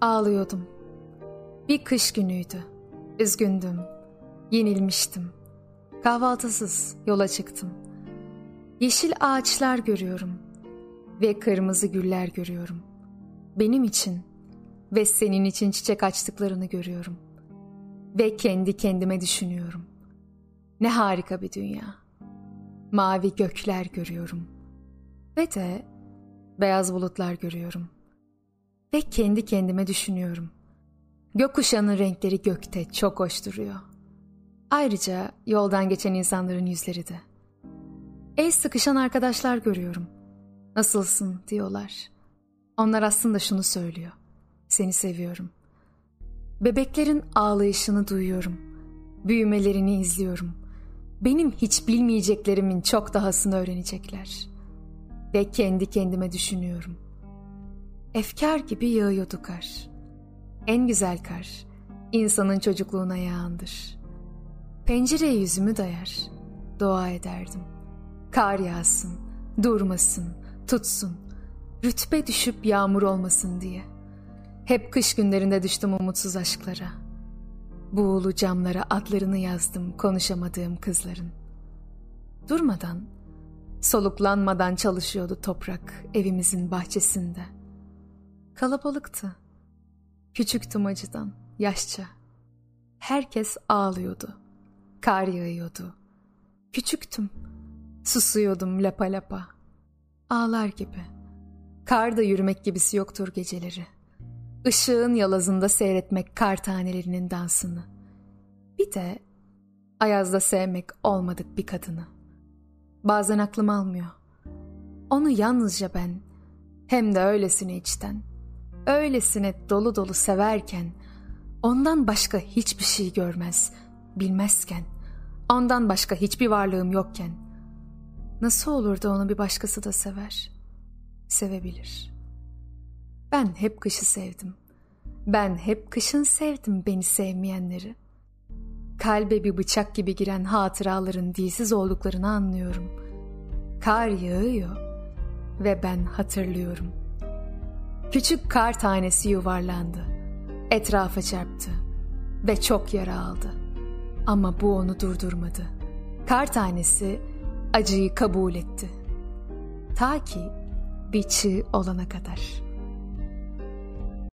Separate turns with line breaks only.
Ağlıyordum. Bir kış günüydü. Üzgündüm. Yenilmiştim. Kahvaltısız yola çıktım. Yeşil ağaçlar görüyorum ve kırmızı güller görüyorum. Benim için ve senin için çiçek açtıklarını görüyorum. Ve kendi kendime düşünüyorum. Ne harika bir dünya. Mavi gökler görüyorum. Ve de beyaz bulutlar görüyorum. Ve kendi kendime düşünüyorum. Gökkuşağının renkleri gökte çok hoş duruyor. Ayrıca yoldan geçen insanların yüzleri de. El sıkışan arkadaşlar görüyorum. Nasılsın diyorlar. Onlar aslında şunu söylüyor. Seni seviyorum. Bebeklerin ağlayışını duyuyorum. Büyümelerini izliyorum. Benim hiç bilmeyeceklerimin çok dahasını öğrenecekler. Ve kendi kendime düşünüyorum. Efkar gibi yağıyordu kar. En güzel kar, insanın çocukluğuna yağandır. Pencereye yüzümü dayar, dua ederdim. Kar yağsın, durmasın, tutsun, rütbe düşüp yağmur olmasın diye. Hep kış günlerinde düştüm umutsuz aşklara. Buğulu camlara adlarını yazdım konuşamadığım kızların. Durmadan, soluklanmadan çalışıyordu toprak evimizin bahçesinde. Kalabalıktı. Küçüktüm acıdan, yaşça. Herkes ağlıyordu. Kar yağıyordu. Küçüktüm. Susuyordum lapa lapa. Ağlar gibi. Karda yürümek gibisi yoktur geceleri. Işığın yalazında seyretmek kar tanelerinin dansını. Bir de ayazda sevmek olmadık bir kadını. Bazen aklım almıyor. Onu yalnızca ben, hem de öylesine içten, öylesine dolu dolu severken, ondan başka hiçbir şey görmez, bilmezken, ondan başka hiçbir varlığım yokken, nasıl olur da onu bir başkası da sever, sevebilir. Ben hep kışı sevdim. Ben hep kışın sevdim beni sevmeyenleri. Kalbe bir bıçak gibi giren hatıraların dilsiz olduklarını anlıyorum. Kar yağıyor ve ben hatırlıyorum. Küçük kar tanesi yuvarlandı. Etrafa çarptı ve çok yara aldı. Ama bu onu durdurmadı. Kar tanesi acıyı kabul etti. Ta ki bir çığ olana kadar.''